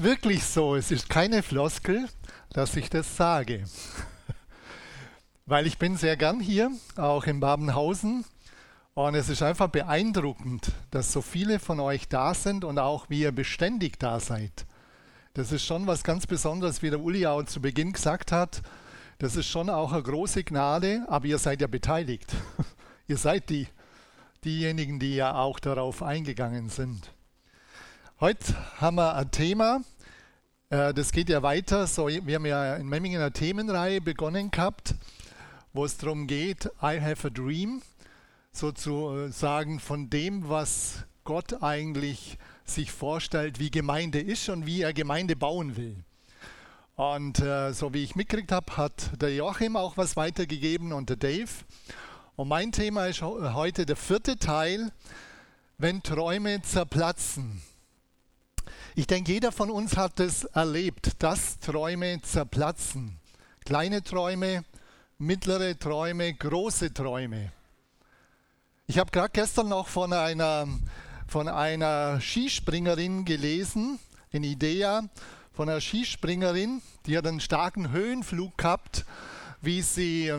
ist wirklich so, es ist keine Floskel, dass ich das sage. Weil ich bin sehr gern hier, auch in Babenhausen. Und es ist einfach beeindruckend, dass so viele von euch da sind und auch wie ihr beständig da seid. Das ist schon was ganz Besonderes, wie der Uli auch zu Beginn gesagt hat. Das ist schon auch eine große Gnade, aber ihr seid ja beteiligt. ihr seid die, diejenigen, die ja auch darauf eingegangen sind. Heute haben wir ein Thema, das geht ja weiter. So, wir haben ja in Memmingen eine Themenreihe begonnen gehabt, wo es darum geht, I have a dream, sozusagen von dem, was Gott eigentlich sich vorstellt, wie Gemeinde ist und wie er Gemeinde bauen will. Und äh, so wie ich mitgekriegt habe, hat der Joachim auch was weitergegeben und der Dave. Und mein Thema ist heute der vierte Teil, wenn Träume zerplatzen. Ich denke, jeder von uns hat es erlebt, dass Träume zerplatzen. Kleine Träume, mittlere Träume, große Träume. Ich habe gerade gestern noch von einer, von einer Skispringerin gelesen, in Idea, von einer Skispringerin, die hat einen starken Höhenflug gehabt, wie sie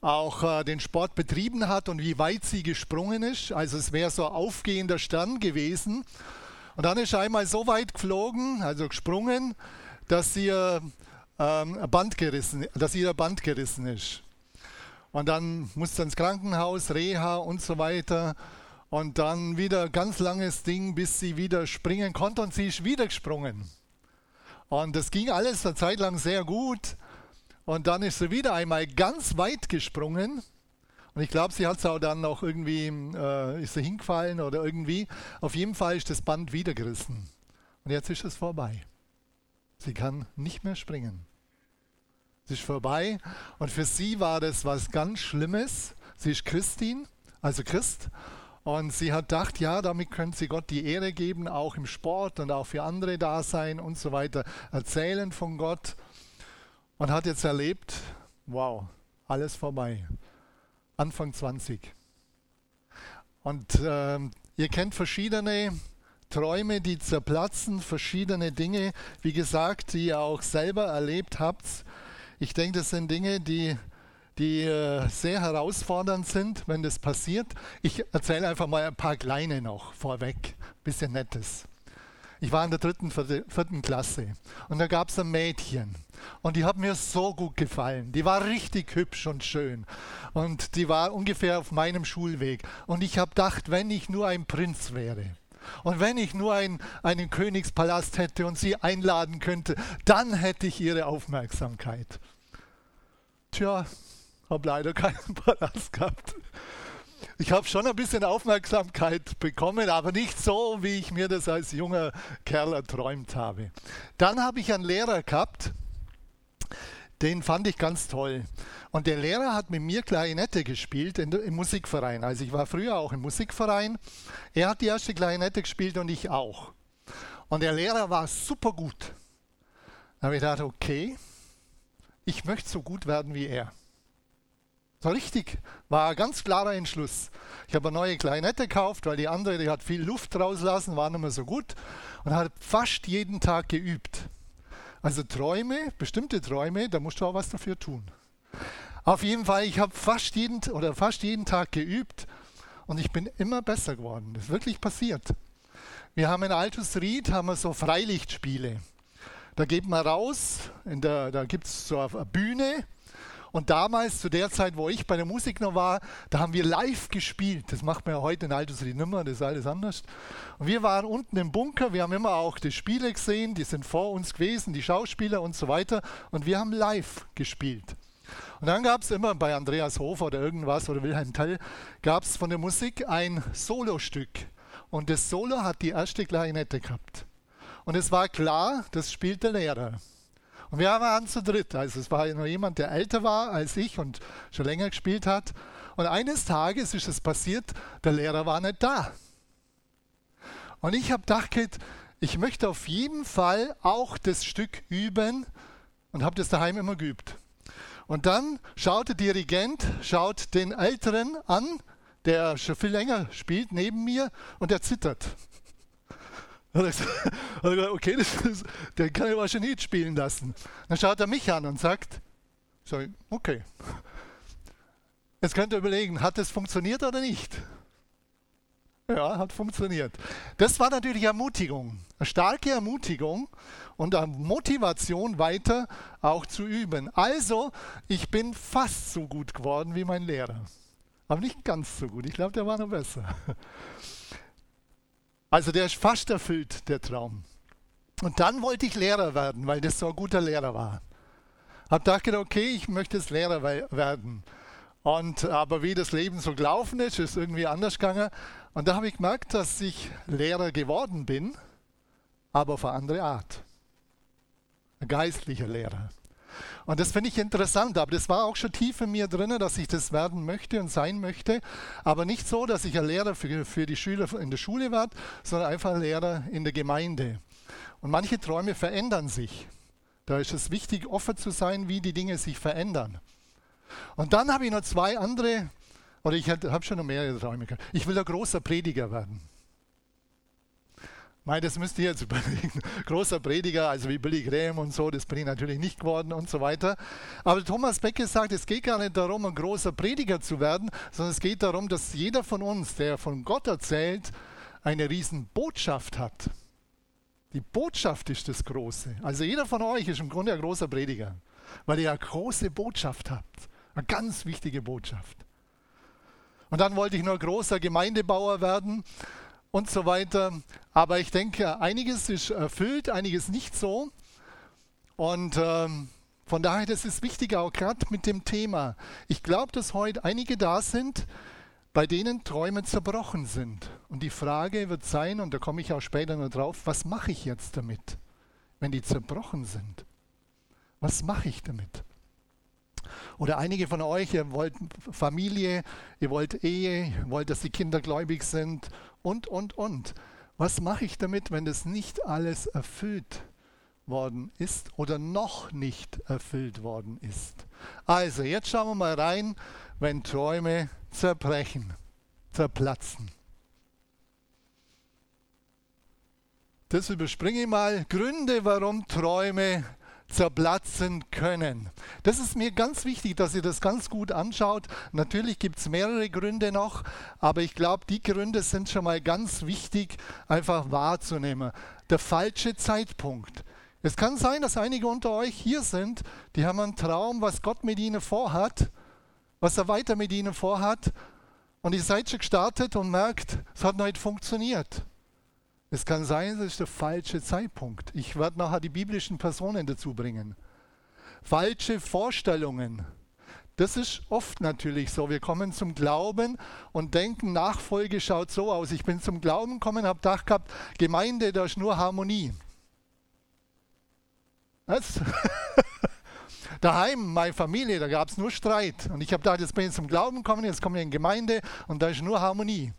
auch äh, den Sport betrieben hat und wie weit sie gesprungen ist. Also es wäre so aufgehender Stern gewesen. Und dann ist er einmal so weit geflogen, also gesprungen, dass ihr, ähm, Band gerissen, dass ihr Band gerissen ist. Und dann musste ins Krankenhaus, Reha und so weiter. Und dann wieder ganz langes Ding, bis sie wieder springen konnte und sie ist wieder gesprungen. Und das ging alles eine Zeit lang sehr gut. Und dann ist sie wieder einmal ganz weit gesprungen und ich glaube, sie hat es auch dann noch irgendwie, äh, ist sie hingefallen oder irgendwie. Auf jeden Fall ist das Band wieder gerissen. Und jetzt ist es vorbei. Sie kann nicht mehr springen. Es ist vorbei. Und für sie war das was ganz Schlimmes. Sie ist Christin, also Christ. Und sie hat gedacht, ja, damit können sie Gott die Ehre geben, auch im Sport und auch für andere da sein und so weiter, erzählen von Gott. Und hat jetzt erlebt, wow, alles vorbei. Anfang 20. Und äh, ihr kennt verschiedene Träume, die zerplatzen, verschiedene Dinge, wie gesagt, die ihr auch selber erlebt habt. Ich denke, das sind Dinge, die, die äh, sehr herausfordernd sind, wenn das passiert. Ich erzähle einfach mal ein paar kleine noch vorweg, bisschen Nettes. Ich war in der dritten, vierten Klasse und da gab es ein Mädchen und die hat mir so gut gefallen. Die war richtig hübsch und schön und die war ungefähr auf meinem Schulweg. Und ich habe gedacht, wenn ich nur ein Prinz wäre und wenn ich nur ein, einen Königspalast hätte und sie einladen könnte, dann hätte ich ihre Aufmerksamkeit. Tja, habe leider keinen Palast gehabt ich habe schon ein bisschen Aufmerksamkeit bekommen, aber nicht so, wie ich mir das als junger Kerl erträumt habe. Dann habe ich einen Lehrer gehabt, den fand ich ganz toll. Und der Lehrer hat mit mir Klarinette gespielt im Musikverein. Also ich war früher auch im Musikverein. Er hat die erste Klarinette gespielt und ich auch. Und der Lehrer war super gut. Da habe ich gedacht, okay, ich möchte so gut werden wie er. So richtig, war ein ganz klarer Entschluss. Ich habe eine neue Kleinette gekauft, weil die andere, die hat viel Luft rauslassen, war nicht mehr so gut und habe fast jeden Tag geübt. Also Träume, bestimmte Träume, da musst du auch was dafür tun. Auf jeden Fall, ich habe fast jeden oder fast jeden Tag geübt und ich bin immer besser geworden. Das ist wirklich passiert. Wir haben in Altus Ried haben wir so Freilichtspiele. Da geht man raus, der, da gibt es so eine Bühne und damals, zu der Zeit, wo ich bei der Musik noch war, da haben wir live gespielt. Das macht man ja heute in Altersried nicht mehr, das ist alles anders. Und wir waren unten im Bunker, wir haben immer auch die Spiele gesehen, die sind vor uns gewesen, die Schauspieler und so weiter. Und wir haben live gespielt. Und dann gab es immer bei Andreas Hofer oder irgendwas oder Wilhelm Tell, gab es von der Musik ein Solostück. Und das Solo hat die erste Klarinette gehabt. Und es war klar, das spielt der Lehrer. Und wir waren zu dritt. Also es war nur jemand, der älter war als ich und schon länger gespielt hat. Und eines Tages ist es passiert, der Lehrer war nicht da. Und ich habe gedacht, ich möchte auf jeden Fall auch das Stück üben und habe das daheim immer geübt. Und dann schaut der Dirigent, schaut den Älteren an, der schon viel länger spielt, neben mir, und er zittert. okay, das ist, der kann ich wahrscheinlich nicht spielen lassen. Dann schaut er mich an und sagt, okay. Jetzt könnt ihr überlegen, hat das funktioniert oder nicht? Ja, hat funktioniert. Das war natürlich Ermutigung, eine starke Ermutigung und eine Motivation weiter auch zu üben. Also, ich bin fast so gut geworden wie mein Lehrer. Aber nicht ganz so gut. Ich glaube, der war noch besser. Also der ist fast erfüllt, der Traum. Und dann wollte ich Lehrer werden, weil das so ein guter Lehrer war. Hab gedacht, okay, ich möchte jetzt Lehrer werden. Und aber wie das Leben so gelaufen ist, ist irgendwie anders gegangen. Und da habe ich gemerkt, dass ich Lehrer geworden bin, aber auf eine andere Art. Ein geistlicher Lehrer. Und das finde ich interessant, aber das war auch schon tief in mir drin, dass ich das werden möchte und sein möchte. Aber nicht so, dass ich ein Lehrer für, für die Schüler in der Schule werde, sondern einfach ein Lehrer in der Gemeinde. Und manche Träume verändern sich. Da ist es wichtig, offen zu sein, wie die Dinge sich verändern. Und dann habe ich noch zwei andere, oder ich habe schon noch mehrere Träume gehabt. Ich will ein großer Prediger werden. Mei, das müsst ihr jetzt überlegen. Großer Prediger, also wie Billy Graham und so, das bin ich natürlich nicht geworden und so weiter. Aber Thomas Becker sagt, es geht gar nicht darum, ein großer Prediger zu werden, sondern es geht darum, dass jeder von uns, der von Gott erzählt, eine riesen Botschaft hat. Die Botschaft ist das Große. Also jeder von euch ist im Grunde ein großer Prediger, weil ihr eine große Botschaft habt. Eine ganz wichtige Botschaft. Und dann wollte ich nur großer Gemeindebauer werden und so weiter. Aber ich denke, einiges ist erfüllt, einiges nicht so. Und ähm, von daher, das ist wichtig, auch gerade mit dem Thema. Ich glaube, dass heute einige da sind, bei denen Träume zerbrochen sind. Und die Frage wird sein, und da komme ich auch später noch drauf, was mache ich jetzt damit, wenn die zerbrochen sind? Was mache ich damit? Oder einige von euch, ihr wollt Familie, ihr wollt Ehe, ihr wollt, dass die Kinder gläubig sind und, und, und. Was mache ich damit, wenn das nicht alles erfüllt worden ist oder noch nicht erfüllt worden ist? Also, jetzt schauen wir mal rein, wenn Träume zerbrechen, zerplatzen. Das überspringe ich mal. Gründe, warum Träume zerplatzen können. Das ist mir ganz wichtig, dass ihr das ganz gut anschaut. Natürlich gibt es mehrere Gründe noch, aber ich glaube, die Gründe sind schon mal ganz wichtig, einfach wahrzunehmen. Der falsche Zeitpunkt. Es kann sein, dass einige unter euch hier sind, die haben einen Traum, was Gott mit ihnen vorhat, was er weiter mit ihnen vorhat. Und ihr seid schon gestartet und merkt, es hat nicht funktioniert. Es kann sein, das ist der falsche Zeitpunkt. Ich werde nachher die biblischen Personen dazu bringen. Falsche Vorstellungen. Das ist oft natürlich so. Wir kommen zum Glauben und denken, Nachfolge schaut so aus. Ich bin zum Glauben gekommen, habe gedacht gehabt, Gemeinde, da ist nur Harmonie. Was? Daheim, meine Familie, da gab es nur Streit. Und ich habe gedacht, jetzt bin ich zum Glauben gekommen, jetzt komme ich in Gemeinde und da ist nur Harmonie.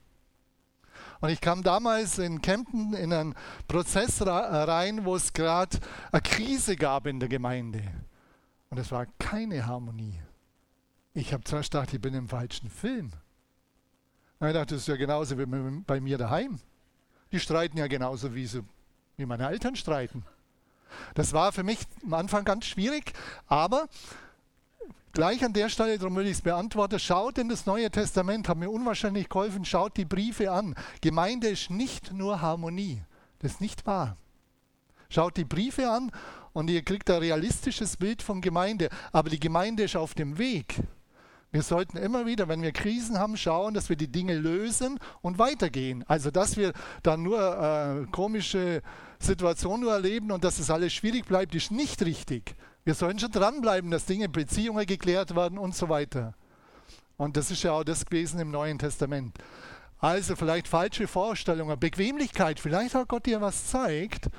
Und ich kam damals in Kempten in einen Prozess rein, wo es gerade eine Krise gab in der Gemeinde. Und es war keine Harmonie. Ich habe zuerst gedacht, ich bin im falschen Film. Und ich dachte, das ist ja genauso wie bei mir daheim. Die streiten ja genauso, wie, sie, wie meine Eltern streiten. Das war für mich am Anfang ganz schwierig, aber Gleich an der Stelle, darum will ich es beantworten, schaut in das Neue Testament, hat mir unwahrscheinlich geholfen, schaut die Briefe an. Gemeinde ist nicht nur Harmonie, das ist nicht wahr. Schaut die Briefe an und ihr kriegt ein realistisches Bild von Gemeinde, aber die Gemeinde ist auf dem Weg. Wir sollten immer wieder, wenn wir Krisen haben, schauen, dass wir die Dinge lösen und weitergehen. Also, dass wir dann nur äh, komische Situationen nur erleben und dass es alles schwierig bleibt, ist nicht richtig. Wir sollen schon dranbleiben, dass Dinge, Beziehungen geklärt werden und so weiter. Und das ist ja auch das gewesen im Neuen Testament. Also vielleicht falsche Vorstellungen, Bequemlichkeit, vielleicht hat Gott dir was zeigt,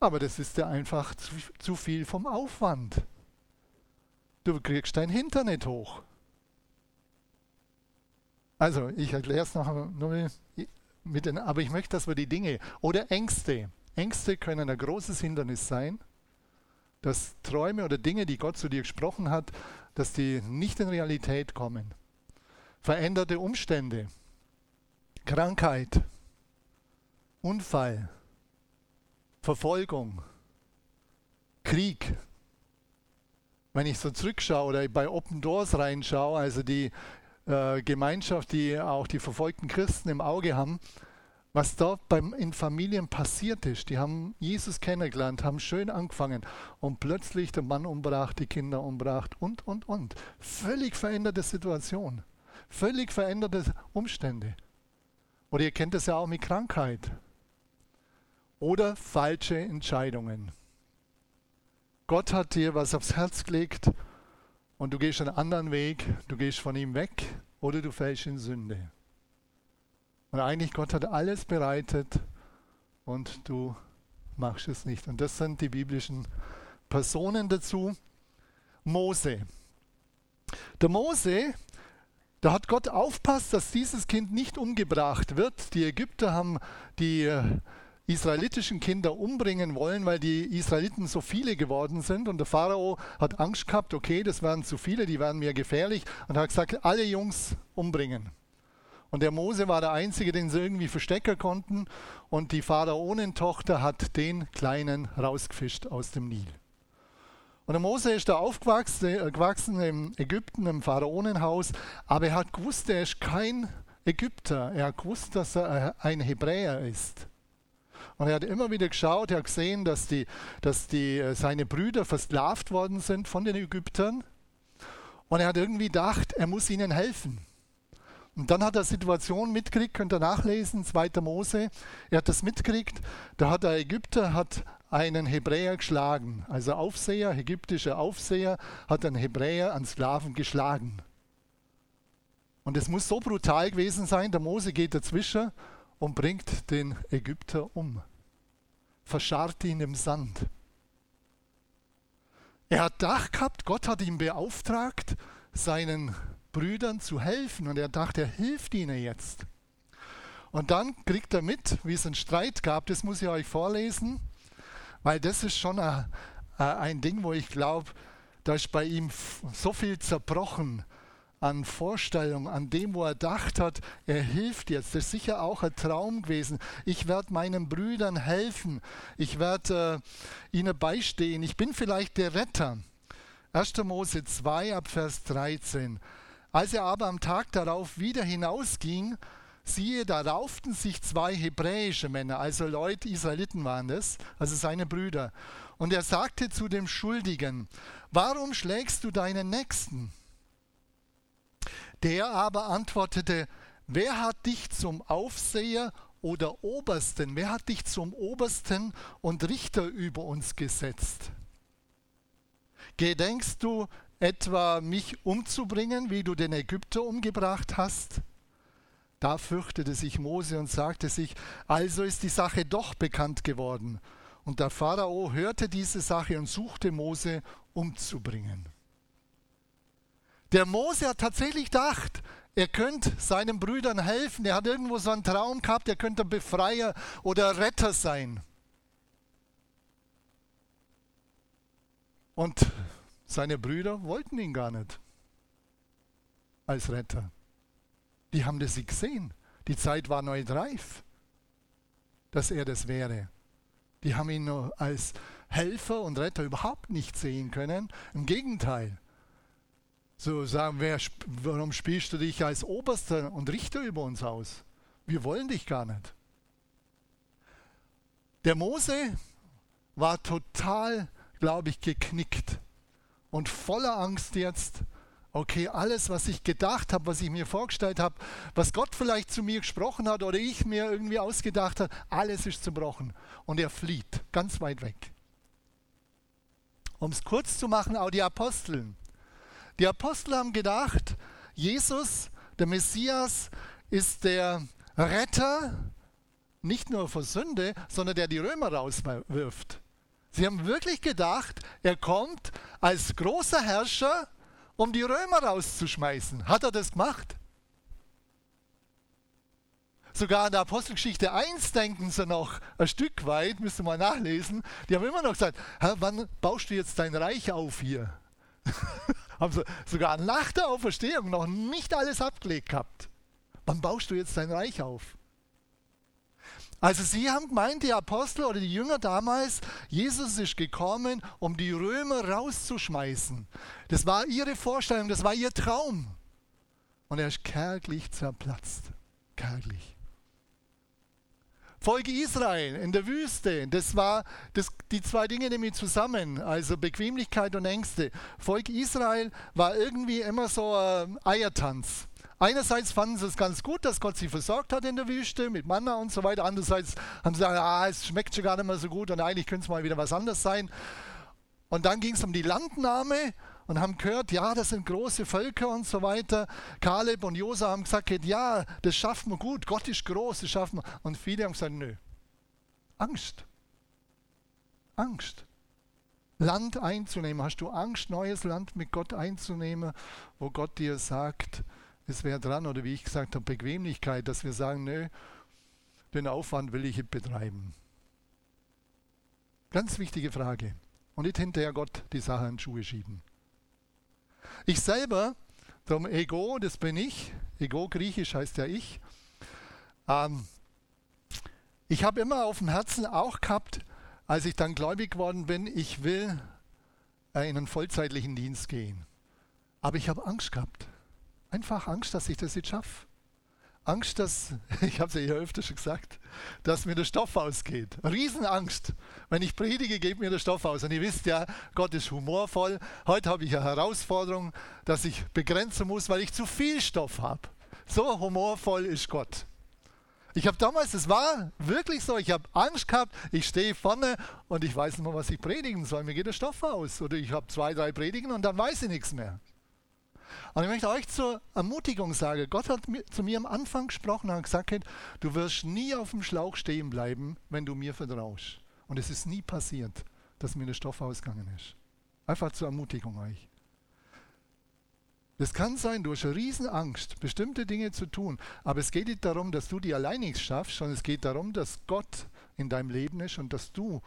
aber das ist ja einfach zu, viel vom Aufwand. Du kriegst dein Hintern nicht hoch. Also, ich erkläre es noch mit den, aber ich möchte, dass wir die Dinge oder Ängste, Ängste können ein großes Hindernis sein dass Träume oder Dinge, die Gott zu dir gesprochen hat, dass die nicht in Realität kommen. Veränderte Umstände, Krankheit, Unfall, Verfolgung, Krieg. Wenn ich so zurückschaue oder bei Open Doors reinschaue, also die äh, Gemeinschaft, die auch die verfolgten Christen im Auge haben, was dort beim, in Familien passiert ist. Die haben Jesus kennengelernt, haben schön angefangen und plötzlich der Mann umbracht, die Kinder umbracht und, und, und. Völlig veränderte Situation, völlig veränderte Umstände. Oder ihr kennt es ja auch mit Krankheit oder falsche Entscheidungen. Gott hat dir was aufs Herz gelegt und du gehst einen anderen Weg, du gehst von ihm weg oder du fällst in Sünde. Und eigentlich Gott hat alles bereitet und du machst es nicht. Und das sind die biblischen Personen dazu. Mose. Der Mose, da hat Gott aufpasst, dass dieses Kind nicht umgebracht wird. Die Ägypter haben die äh, israelitischen Kinder umbringen wollen, weil die Israeliten so viele geworden sind. Und der Pharao hat Angst gehabt, okay, das werden zu viele, die werden mir gefährlich. Und hat gesagt, alle Jungs umbringen. Und der Mose war der Einzige, den sie irgendwie verstecken konnten. Und die Pharaonentochter hat den Kleinen rausgefischt aus dem Nil. Und der Mose ist da aufgewachsen in Ägypten, im Pharaonenhaus. Aber er hat gewusst, er ist kein Ägypter. Er hat gewusst, dass er ein Hebräer ist. Und er hat immer wieder geschaut, er hat gesehen, dass, die, dass die, äh, seine Brüder versklavt worden sind von den Ägyptern. Und er hat irgendwie gedacht, er muss ihnen helfen. Und dann hat er Situation mitgekriegt, könnt ihr nachlesen, 2. Mose. Er hat das mitgekriegt, da hat der Ägypter hat einen Hebräer geschlagen. Also Aufseher, ägyptischer Aufseher, hat einen Hebräer, einen Sklaven geschlagen. Und es muss so brutal gewesen sein, der Mose geht dazwischen und bringt den Ägypter um. Verscharrt ihn im Sand. Er hat Dach gehabt, Gott hat ihn beauftragt, seinen Brüdern zu helfen. Und er dachte, er hilft ihnen jetzt. Und dann kriegt er mit, wie es einen Streit gab. Das muss ich euch vorlesen, weil das ist schon ein, Ding, wo ich glaube, da ist bei ihm so viel zerbrochen an Vorstellung, an dem, wo er gedacht hat, er hilft jetzt. Das ist sicher auch ein Traum gewesen. Ich werde meinen Brüdern helfen. Ich werde äh, ihnen beistehen. Ich bin vielleicht der Retter. 1. Mose 2 ab Vers 13. Als er aber am Tag darauf wieder hinausging, siehe, da rauften sich zwei hebräische Männer, also Leute, Israeliten waren das, also seine Brüder. Und er sagte zu dem Schuldigen, warum schlägst du deinen Nächsten? Der aber antwortete, wer hat dich zum Aufseher oder Obersten, wer hat dich zum Obersten und Richter über uns gesetzt? Gedenkst du etwa mich umzubringen, wie du den Ägypter umgebracht hast? Da fürchtete sich Mose und sagte sich, also ist die Sache doch bekannt geworden. Und der Pharao hörte diese Sache und suchte Mose umzubringen. Der Mose hat tatsächlich gedacht, er könnte seinen Brüdern helfen. Er hat irgendwo so einen Traum gehabt, er könnte Befreier oder Retter sein. Und seine Brüder wollten ihn gar nicht als Retter. Die haben das gesehen. Die Zeit war neu reif, dass er das wäre. Die haben ihn nur als Helfer und Retter überhaupt nicht sehen können. Im Gegenteil. So sagen wir, warum spielst du dich als Oberster und Richter über uns aus? Wir wollen dich gar nicht. Der Mose war total, glaube ich, geknickt und voller Angst jetzt, okay, alles, was ich gedacht habe, was ich mir vorgestellt habe, was Gott vielleicht zu mir gesprochen hat oder ich mir irgendwie ausgedacht habe, alles ist zerbrochen. Und er flieht ganz weit weg. Um es kurz zu machen, auch die Aposteln. Die Apostel haben gedacht, Jesus, der Messias, ist der Retter, nicht nur vor Sünde, sondern der die Römer rauswirft. Sie haben wirklich gedacht, er kommt als großer Herrscher, um die Römer rauszuschmeißen. Hat er das gemacht? Sogar in der Apostelgeschichte 1 denken sie noch ein Stück weit, müsst ihr mal nachlesen. Die haben immer noch gesagt, wann baust du jetzt dein Reich auf hier? haben sie sogar nach der Auferstehung noch nicht alles abgelegt gehabt. Wann baust du jetzt dein Reich auf? Also sie haben gemeint, die Apostel oder die Jünger damals, Jesus ist gekommen, um die Römer rauszuschmeißen. Das war ihre Vorstellung, das war ihr Traum. Und er ist kärglich zerplatzt. Kärglich. Volk Israel in der Wüste, das war das, die zwei Dinge nämlich zusammen, also Bequemlichkeit und Ängste. Volk Israel war irgendwie immer so ein Eiertanz. Einerseits fanden sie es ganz gut, dass Gott sie versorgt hat in der Wüste mit Manna und so weiter. Andererseits haben sie gesagt, ah, es schmeckt schon gar nicht mehr so gut und eigentlich könnte es mal wieder was anderes sein. Und dann ging es um die Landnahme und haben gehört, ja, das sind große Völker und so weiter. Kaleb und Josa haben gesagt, ja, das schaffen wir gut, Gott ist groß, das schaffen wir. Und viele haben gesagt, nö. Angst. Angst. Land einzunehmen. Hast du Angst, neues Land mit Gott einzunehmen, wo Gott dir sagt, es wäre dran, oder wie ich gesagt habe, Bequemlichkeit, dass wir sagen, nö, den Aufwand will ich betreiben. Ganz wichtige Frage. Und nicht hinterher Gott die Sache in Schuhe schieben. Ich selber, darum Ego, das bin ich, Ego griechisch heißt ja ich, ähm, ich habe immer auf dem Herzen auch gehabt, als ich dann gläubig geworden bin, ich will in einen vollzeitlichen Dienst gehen. Aber ich habe Angst gehabt. Einfach Angst, dass ich das nicht schaffe. Angst, dass, ich habe es ja öfter schon gesagt, dass mir der Stoff ausgeht. Riesenangst. Wenn ich predige, geht mir der Stoff aus. Und ihr wisst ja, Gott ist humorvoll. Heute habe ich eine Herausforderung, dass ich begrenzen muss, weil ich zu viel Stoff habe. So humorvoll ist Gott. Ich habe damals, es war wirklich so, ich habe Angst gehabt, ich stehe vorne und ich weiß nicht mehr, was ich predigen soll. Mir geht der Stoff aus. Oder ich habe zwei, drei Predigen und dann weiß ich nichts mehr. Und ich möchte euch zur Ermutigung sagen, Gott hat zu mir am Anfang gesprochen und gesagt, du wirst nie auf dem Schlauch stehen bleiben, wenn du mir vertraust. Und es ist nie passiert, dass mir der Stoff ausgegangen ist. Einfach zur Ermutigung euch. Es kann sein, du hast eine Riesenangst, bestimmte Dinge zu tun, aber es geht nicht darum, dass du die allein nichts schaffst, sondern es geht darum, dass Gott in deinem Leben ist und dass du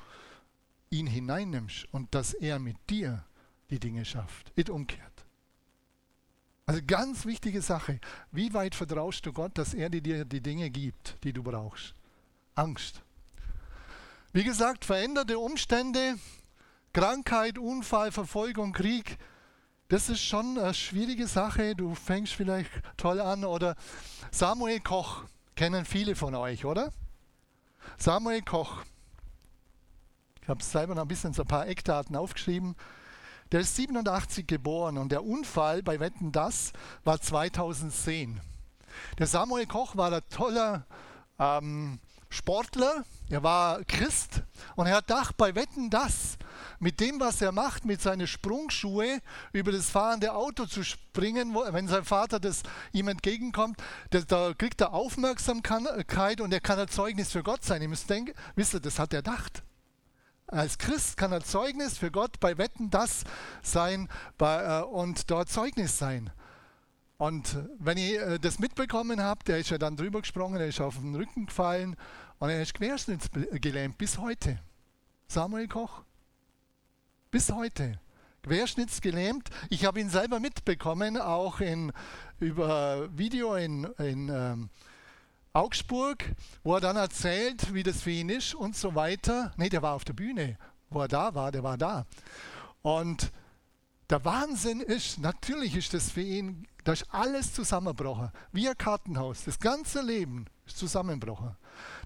ihn hineinnimmst und dass er mit dir die Dinge schafft. Nicht umkehrt. Also ganz wichtige Sache. Wie weit vertraust du Gott, dass er dir die Dinge gibt, die du brauchst? Angst. Wie gesagt, veränderte Umstände, Krankheit, Unfall, Verfolgung, Krieg, das ist schon eine schwierige Sache. Du fängst vielleicht toll an oder Samuel Koch, kennen viele von euch, oder? Samuel Koch. Ich habe selber noch ein bisschen so ein paar Eckdaten aufgeschrieben. Der ist 87 geboren und der Unfall bei Wetten Das war 2010. Der Samuel Koch war ein toller ähm, Sportler, er war Christ und er hat gedacht, bei Wetten Das, mit dem, was er macht, mit seinen Sprungschuhe über das fahrende Auto zu springen, wo, wenn sein Vater das ihm entgegenkommt, das, da kriegt er Aufmerksamkeit und er kann ein Zeugnis für Gott sein. Ihr müsst denken, wisst ihr, das hat er gedacht. Als Christ kann er Zeugnis für Gott bei Wetten das sein bei, äh, und dort Zeugnis sein. Und wenn ihr äh, das mitbekommen habt, der ist ja dann drüber gesprungen, er ist auf den Rücken gefallen und er ist querschnittsgelähmt bis heute. Samuel Koch. Bis heute. Querschnittsgelähmt. Ich habe ihn selber mitbekommen, auch in, über Video in, in ähm, Augsburg, wo er dann erzählt, wie das für ihn ist und so weiter. Nee, der war auf der Bühne. Wo er da war, der war da. Und der Wahnsinn ist, natürlich ist das für ihn, da ist alles zusammengebrochen. Wie ein Kartenhaus. Das ganze Leben ist zusammengebrochen.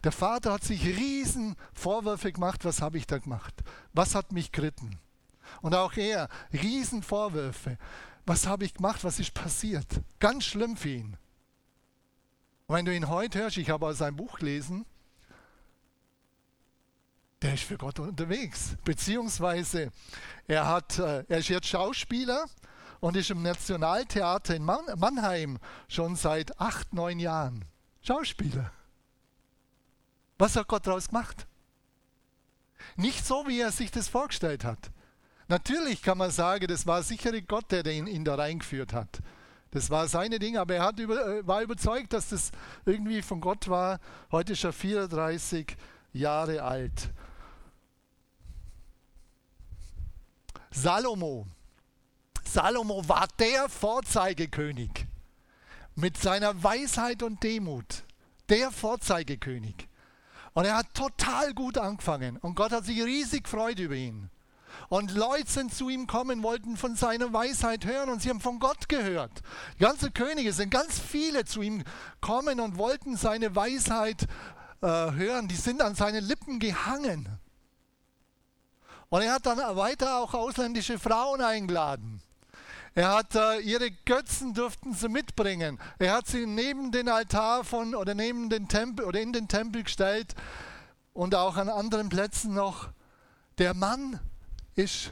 Der Vater hat sich riesen Vorwürfe gemacht. Was habe ich da gemacht? Was hat mich geritten? Und auch er, riesen Vorwürfe. Was habe ich gemacht? Was ist passiert? Ganz schlimm für ihn. Und wenn du ihn heute hörst, ich habe sein Buch gelesen, der ist für Gott unterwegs. Beziehungsweise er, hat, äh, er ist jetzt Schauspieler und ist im Nationaltheater in Mannheim schon seit acht, neun Jahren. Schauspieler. Was hat Gott daraus gemacht? Nicht so, wie er sich das vorgestellt hat. Natürlich kann man sagen, das war sicher Gott, der ihn, ihn da reingeführt hat. Das war seine Ding, aber er hat über, äh, war überzeugt, dass das irgendwie von Gott war. Heute ist er 34 Jahre alt. Salomo. Salomo war der Vorzeigekönig mit seiner Weisheit und Demut. Der Vorzeigekönig. Und er hat total gut angefangen. Und Gott hat sich riesig gefreut über ihn. Und Leute sind zu ihm kommen, wollten von seiner Weisheit hören und sie haben von Gott gehört. Die ganzen Könige sind ganz viele zu ihm kommen und wollten seine Weisheit äh, hören. Die sind an seinen Lippen gehangen. Und er hat dann weiter auch ausländische Frauen eingeladen. Er hat äh, ihre Götzen durften sie mitbringen. Er hat sie neben den Altar von oder neben den Tempel oder in den Tempel gestellt und auch an anderen Plätzen noch. Der Mann ist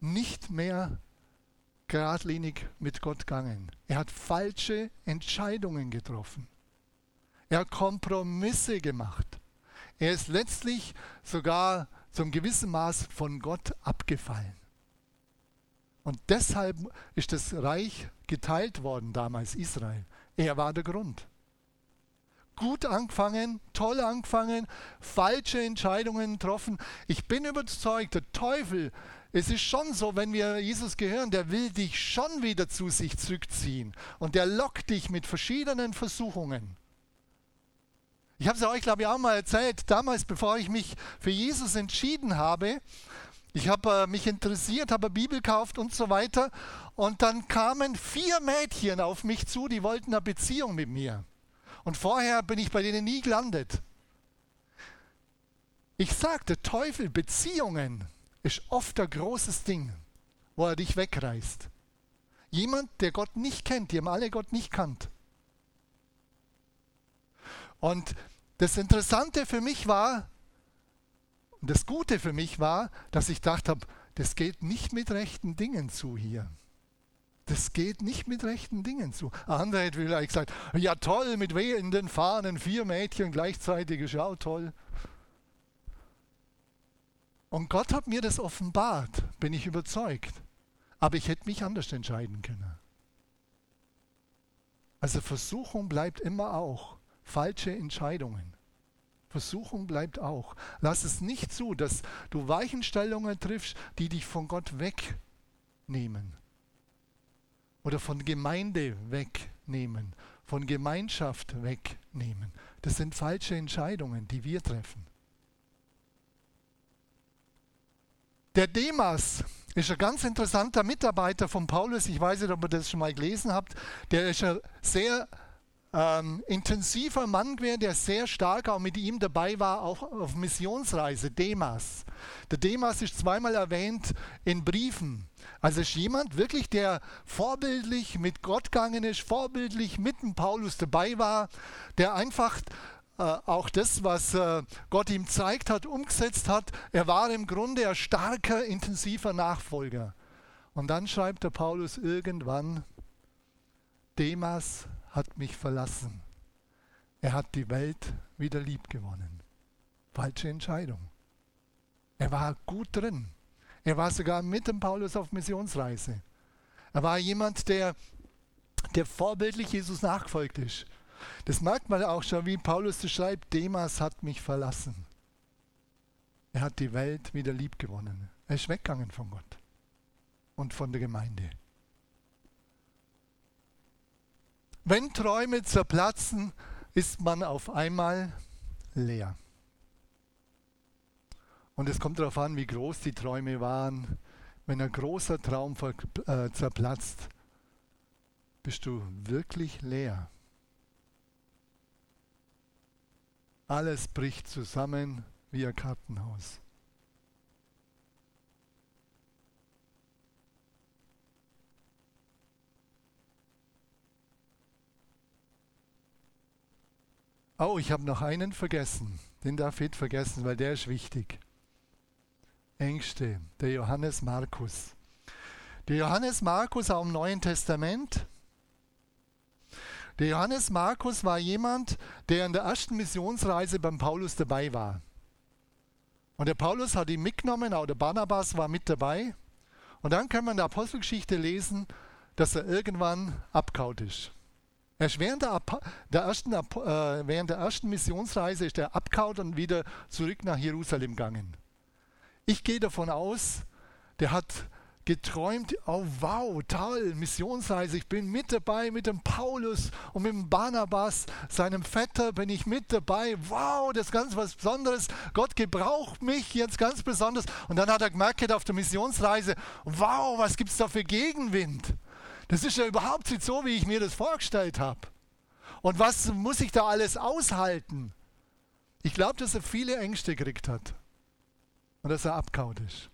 nicht mehr geradlinig mit Gott gegangen. Er hat falsche Entscheidungen getroffen. Er hat Kompromisse gemacht. Er ist letztlich sogar zum gewissen Maß von Gott abgefallen. Und deshalb ist das Reich geteilt worden damals, Israel. Er war der Grund. Gut angefangen, toll angefangen, falsche Entscheidungen getroffen. Ich bin überzeugt, der Teufel, es ist schon so, wenn wir Jesus gehören, der will dich schon wieder zu sich zurückziehen. Und der lockt dich mit verschiedenen Versuchungen. Ich habe es euch, glaube ich, auch mal erzählt, damals, bevor ich mich für Jesus entschieden habe, ich habe äh, mich interessiert, habe Bibel gekauft und so weiter. Und dann kamen vier Mädchen auf mich zu, die wollten eine Beziehung mit mir. Und vorher bin ich bei denen nie gelandet. Ich sagte, Teufel, Beziehungen ist oft ein großes Ding, wo er dich wegreißt. Jemand, der Gott nicht kennt, die haben alle Gott nicht kannt. Und das Interessante für mich war, das Gute für mich war, dass ich dachte habe, das geht nicht mit rechten Dingen zu hier. Das geht nicht mit rechten Dingen zu. Ein anderer hätte vielleicht gesagt, ja toll, mit wehenden Fahnen, vier Mädchen gleichzeitig ist ja auch toll. Und Gott hat mir das offenbart, bin ich überzeugt. Aber ich hätte mich anders entscheiden können. Also Versuchung bleibt immer auch falsche Entscheidungen. Versuchung bleibt auch. Lass es nicht zu, dass du Weichenstellungen triffst, die dich von Gott wegnehmen. Oder von Gemeinde wegnehmen, von Gemeinschaft wegnehmen. Das sind falsche Entscheidungen, die wir treffen. Der Demas ist ein ganz interessanter Mitarbeiter von Paulus. Ich weiß nicht, ob ihr das schon mal gelesen habt. Der ist ein sehr ähm, intensiver Mann gewesen, der sehr stark auch mit ihm dabei war, auch auf Missionsreise, Demas. Der Demas ist zweimal erwähnt in Briefen. Also ist jemand wirklich, der vorbildlich mit Gott gegangen ist, vorbildlich mit dem Paulus dabei war, der einfach äh, auch das, was äh, Gott ihm zeigt hat, umgesetzt hat. Er war im Grunde ein starker, intensiver Nachfolger. Und dann schreibt der Paulus irgendwann, Demas hat mich verlassen. Er hat die Welt wieder lieb gewonnen. Falsche Entscheidung. Er war gut drin. Er war sogar mit dem Paulus auf Missionsreise. Er war jemand, der, der vorbildlich Jesus nachgefolgt ist. Das merkt man auch schon, wie Paulus das schreibt, Demas hat mich verlassen. Er hat die Welt wieder lieb gewonnen. Er ist weggegangen von Gott und von der Gemeinde. Wenn Träume zerplatzen, ist man auf einmal leer. Und es kommt darauf an, wie groß die Träume waren. Wenn ein großer Traum äh, zerplatzt, bist du wirklich leer. Alles bricht zusammen wie ein Kartenhaus. Oh, ich habe noch einen vergessen. Den darf ich vergessen, weil der ist wichtig. Ängste, der Johannes Markus. Der Johannes Markus auch im Neuen Testament. Der Johannes Markus war jemand, der in der ersten Missionsreise beim Paulus dabei war. Und der Paulus hat ihn mitgenommen, auch der Barnabas war mit dabei. Und dann kann man in der Apostelgeschichte lesen, dass er irgendwann abkaut ist. Er ist während der, der ersten, äh, während der ersten Missionsreise ist er abgehauen und wieder zurück nach Jerusalem gegangen. Ich gehe davon aus, der hat geträumt, oh wow, toll, Missionsreise, ich bin mit dabei mit dem Paulus und mit dem Barnabas, seinem Vetter bin ich mit dabei, wow, das ist ganz was Besonderes, Gott gebraucht mich jetzt ganz besonders. Und dann hat er gemerkt auf der Missionsreise, wow, was gibt es da für Gegenwind? Das ist ja überhaupt nicht so, wie ich mir das vorgestellt habe. Und was muss ich da alles aushalten? Ich glaube, dass er viele Ängste gekriegt hat und dass er abkaut ist.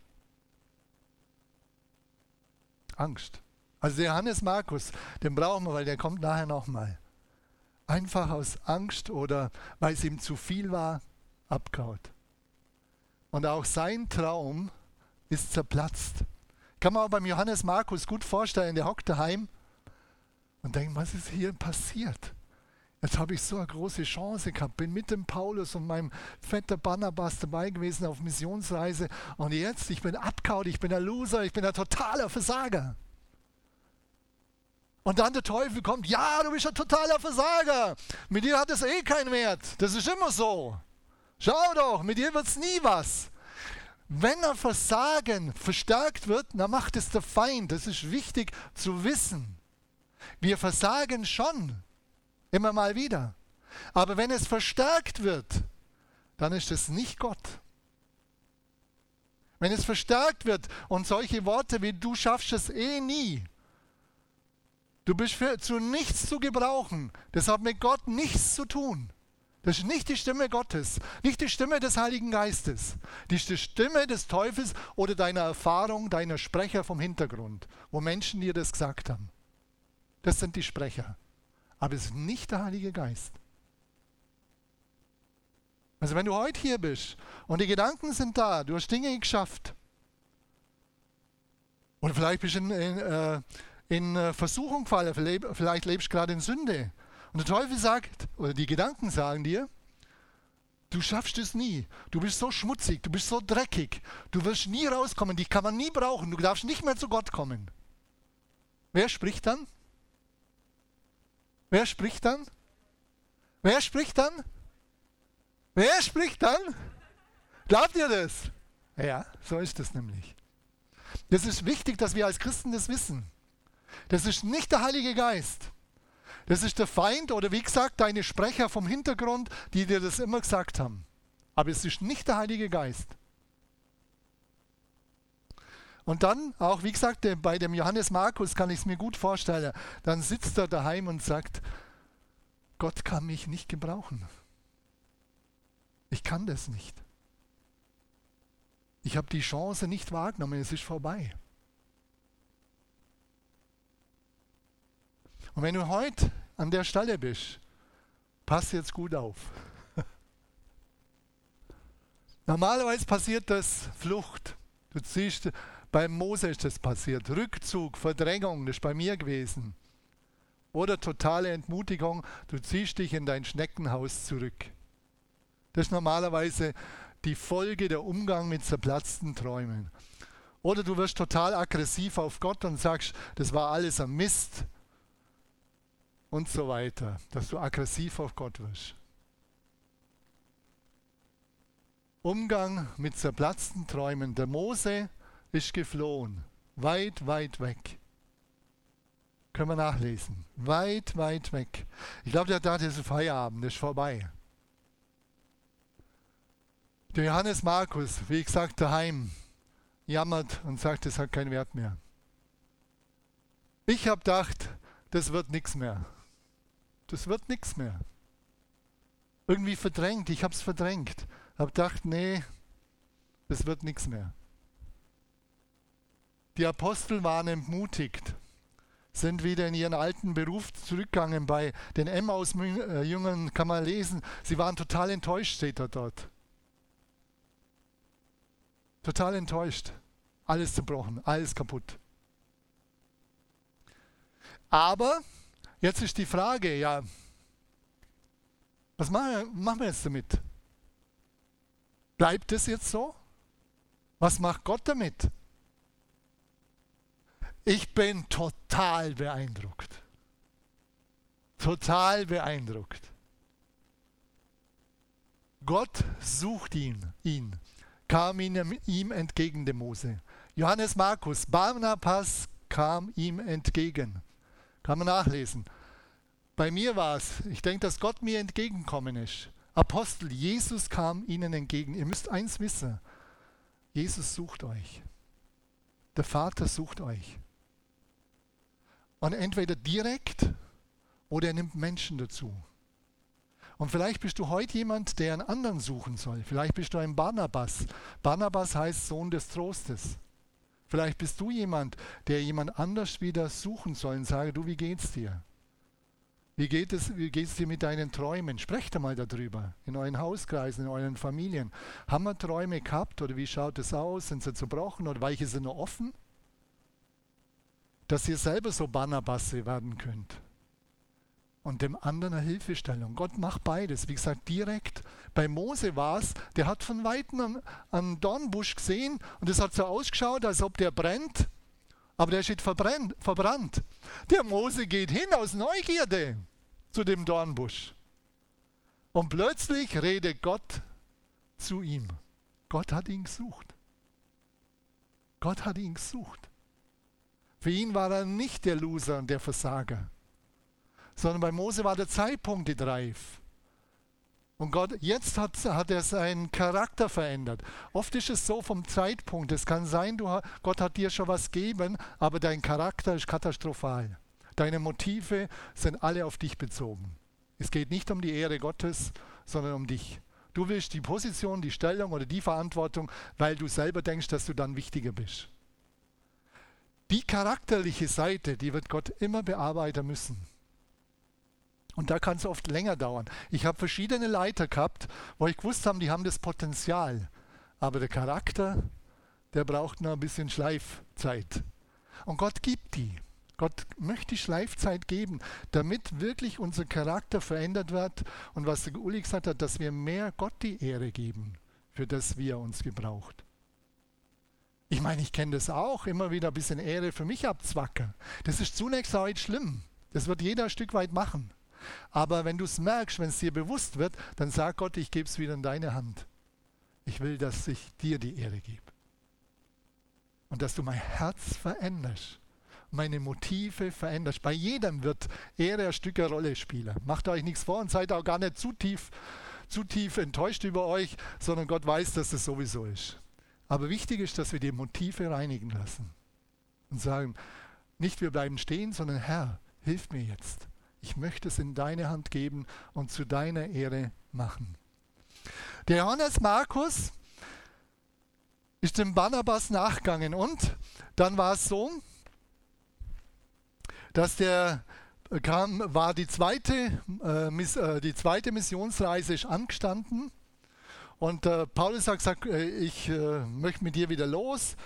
Angst. Also der Johannes Markus, den brauchen wir, weil der kommt nachher nochmal. Einfach aus Angst oder weil es ihm zu viel war, abkaut. Und auch sein Traum ist zerplatzt. Kann man auch beim Johannes Markus gut vorstellen, der hockt daheim und denkt, was ist hier passiert? Jetzt habe ich so eine große Chance gehabt, bin mit dem Paulus und meinem Vetter Barnabas dabei gewesen auf Missionsreise und jetzt, ich bin abkaut, ich bin ein Loser, ich bin ein totaler Versager. Und dann der Teufel kommt, ja, du bist ein totaler Versager. Mit dir hat es eh keinen Wert. Das ist immer so. Schau doch, mit dir wird es nie was. Wenn ein Versagen verstärkt wird, dann macht es der Feind. Das ist wichtig zu wissen. Wir versagen schon, Immer mal wieder. Aber wenn es verstärkt wird, dann ist es nicht Gott. Wenn es verstärkt wird und solche Worte wie du schaffst es eh nie, du bist für, zu nichts zu gebrauchen, das hat mit Gott nichts zu tun. Das ist nicht die Stimme Gottes, nicht die Stimme des Heiligen Geistes. Das ist die Stimme des Teufels oder deiner Erfahrung, deiner Sprecher vom Hintergrund, wo Menschen dir das gesagt haben. Das sind die Sprecher aber es ist nicht der Heilige Geist. Also wenn du heute hier bist und die Gedanken sind da, du hast Dinge geschafft, oder vielleicht bist du in, in, äh, in äh, Versuchung gefallen, vielleicht lebst du gerade in Sünde. Und der Teufel sagt, oder die Gedanken sagen dir, du schaffst es nie. Du bist so schmutzig, du bist so dreckig, du wirst nie rauskommen, dich kann man nie brauchen, du darfst nicht mehr zu Gott kommen. Wer spricht dann? Wer spricht dann? Wer spricht dann? Wer spricht dann? Glaubt ihr das? Ja, so ist es nämlich. Das ist wichtig, dass wir als Christen das wissen. Das ist nicht der Heilige Geist. Das ist der Feind oder wie gesagt deine Sprecher vom Hintergrund, die dir das immer gesagt haben. Aber es ist nicht der Heilige Geist. Und dann, auch wie gesagt, bei dem Johannes Markus kann ich es mir gut vorstellen, dann sitzt er daheim und sagt, Gott kann mich nicht gebrauchen. Ich kann das nicht. Ich habe die Chance nicht wahrgenommen, es ist vorbei. Und wenn du heute an der Stelle bist, pass jetzt gut auf. Normalerweise passiert das Flucht. Du ziehst beim Mose ist das passiert. Rückzug, Verdrängung, das ist bei mir gewesen. Oder totale Entmutigung, du ziehst dich in dein Schneckenhaus zurück. Das ist normalerweise die Folge der Umgang mit zerplatzten Träumen. Oder du wirst total aggressiv auf Gott und sagst, das war alles ein Mist und so weiter, dass du aggressiv auf Gott wirst. Umgang mit zerplatzten Träumen. Der Mose ist geflohen. Weit, weit weg. Können wir nachlesen. Weit, weit weg. Ich glaube, der dachte, es ist Feierabend, ist vorbei. Der Johannes Markus, wie gesagt, daheim, jammert und sagt, es hat keinen Wert mehr. Ich habe gedacht, das wird nichts mehr. Das wird nichts mehr. Irgendwie verdrängt, ich habe es verdrängt. Habe gedacht, nee, das wird nichts mehr. Die Apostel waren entmutigt, sind wieder in ihren alten Beruf zurückgegangen. Bei den Emmaus-Jüngern kann man lesen, sie waren total enttäuscht, steht da dort. Total enttäuscht. Alles zerbrochen, alles kaputt. Aber jetzt ist die Frage, ja, was machen wir jetzt damit? Bleibt es jetzt so? Was macht Gott damit? Ich bin total beeindruckt. Total beeindruckt. Gott sucht ihn, ihn, kam ihm entgegen dem Mose. Johannes Markus, Barnabas kam ihm entgegen. Kann man nachlesen. Bei mir war es, ich denke, dass Gott mir entgegenkommen ist. Apostel, Jesus kam ihnen entgegen. Ihr müsst eins wissen, Jesus sucht euch. Der Vater sucht euch. Und entweder direkt oder er nimmt Menschen dazu. Und vielleicht bist du heute jemand, der einen anderen suchen soll. Vielleicht bist du ein Barnabas. Barnabas heißt Sohn des Trostes. Vielleicht bist du jemand, der jemand anders wieder suchen soll und sage, du, wie geht's dir? Wie geht es wie geht's dir mit deinen Träumen? Sprecht einmal darüber in euren Hauskreisen, in euren Familien. Haben wir Träume gehabt oder wie schaut es aus? Sind sie zerbrochen oder welche sind noch offen? Dass ihr selber so Barnabasse werden könnt und dem anderen eine Hilfestellung. Gott macht beides. Wie gesagt, direkt. Bei Mose war es, der hat von Weitem einen Dornbusch gesehen und es hat so ausgeschaut, als ob der brennt, aber der steht verbrennt, verbrannt. Der Mose geht hin aus Neugierde zu dem Dornbusch. Und plötzlich redet Gott zu ihm. Gott hat ihn gesucht. Gott hat ihn gesucht. Für ihn war er nicht der Loser und der Versager sondern bei Mose war der Zeitpunkt reif. Und Gott, jetzt hat, hat er seinen Charakter verändert. Oft ist es so vom Zeitpunkt. Es kann sein, du, Gott hat dir schon was gegeben, aber dein Charakter ist katastrophal. Deine Motive sind alle auf dich bezogen. Es geht nicht um die Ehre Gottes, sondern um dich. Du willst die Position, die Stellung oder die Verantwortung, weil du selber denkst, dass du dann wichtiger bist. Die charakterliche Seite, die wird Gott immer bearbeiten müssen. Und da kann es oft länger dauern. Ich habe verschiedene Leiter gehabt, wo ich gewusst habe, die haben das Potenzial. Aber der Charakter, der braucht noch ein bisschen Schleifzeit. Und Gott gibt die. Gott möchte Schleifzeit geben, damit wirklich unser Charakter verändert wird. Und was der Uli gesagt hat, dass wir mehr Gott die Ehre geben, für das wie er uns gebraucht. Ich meine, ich kenne das auch, immer wieder ein bisschen Ehre für mich abzwacken. Das ist zunächst auch nicht schlimm. Das wird jeder ein Stück weit machen. Aber wenn du es merkst, wenn es dir bewusst wird, dann sag Gott, ich gebe es wieder in deine Hand. Ich will, dass ich dir die Ehre gebe. Und dass du mein Herz veränderst, meine Motive veränderst. Bei jedem wird Ehre ein Stück eine Rolle spielen. Macht euch nichts vor und seid auch gar nicht zu tief, zu tief enttäuscht über euch, sondern Gott weiß, dass es sowieso ist. Aber wichtig ist, dass wir die Motive reinigen lassen und sagen, nicht wir bleiben stehen, sondern Herr, hilf mir jetzt. Ich möchte es in deine Hand geben und zu deiner Ehre machen. Der Johannes Markus ist dem Barnabas nachgegangen und dann war es so, dass der kam, war die zweite, äh, äh, die zweite Missionsreise ist angestanden und äh, Paulus hat gesagt, äh, ich äh, möchte mit dir wieder los,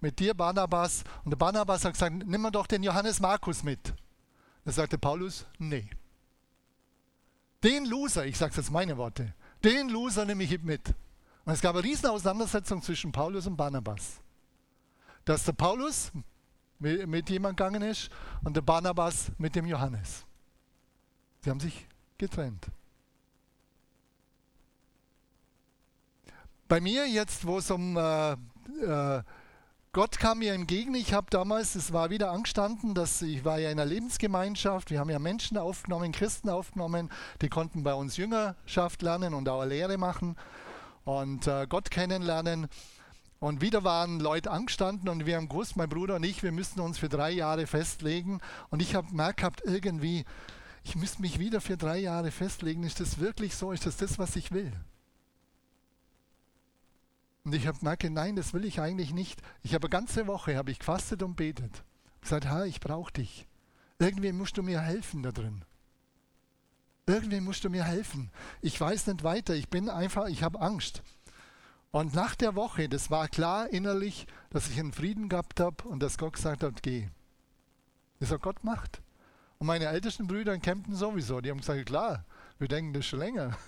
mit dir Barnabas und der Barnabas hat gesagt, nimm doch den Johannes Markus mit. Da sagte Paulus, nee. Den Loser, ich sage jetzt meine Worte, den Loser nehme ich mit. Und es gab eine riesen Auseinandersetzung zwischen Paulus und Barnabas. Dass der Paulus mit, mit jemand gegangen ist und der Barnabas mit dem Johannes. Sie haben sich getrennt. Bei mir jetzt, wo es um äh, äh, Gott kam mir entgegen. Ich habe damals, es war wieder angestanden, dass ich war ja in einer Lebensgemeinschaft. Wir haben ja Menschen aufgenommen, Christen aufgenommen, die konnten bei uns Jüngerschaft lernen und auch Lehre machen und äh, Gott kennenlernen. Und wieder waren Leute angestanden und wir haben gewusst, mein Bruder und ich, wir müssten uns für drei Jahre festlegen. Und ich habe gemerkt gehabt, irgendwie, ich müsste mich wieder für drei Jahre festlegen. Ist das wirklich so? Ist das das, was ich will? Und ich habe gemerkt, nein, das will ich eigentlich nicht. Ich habe eine ganze Woche habe ich gefastet und betet. Ich gesagt, Herr, ich brauche dich. Irgendwie musst du mir helfen da drin. Irgendwie musst du mir helfen. Ich weiß nicht weiter. Ich bin einfach, ich habe Angst. Und nach der Woche, das war klar innerlich, dass ich einen Frieden gehabt habe und dass Gott gesagt hat, geh. Das hat Gott macht. Und meine ältesten Brüder in Kempten sowieso, die haben gesagt, klar, wir denken das schon länger.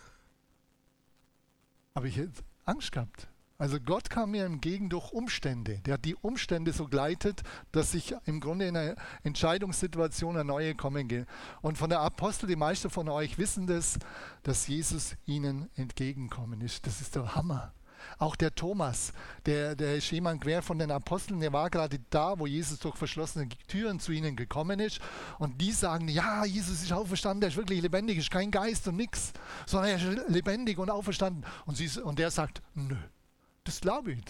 Aber ich hätte Angst gehabt. Also Gott kam mir entgegen durch Umstände. Der hat die Umstände so gleitet, dass ich im Grunde in einer Entscheidungssituation eine neue kommen gehe. Und von der Apostel, die meisten von euch wissen das, dass Jesus ihnen entgegenkommen ist. Das ist der Hammer. Auch der Thomas, der, der ist jemand quer von den Aposteln, der war gerade da, wo Jesus durch verschlossene Türen zu ihnen gekommen ist. Und die sagen, ja, Jesus ist auferstanden, er ist wirklich lebendig, ist kein Geist und nichts, sondern er ist lebendig und auferstanden. Und, sie, und der sagt, nö, das glaube ich.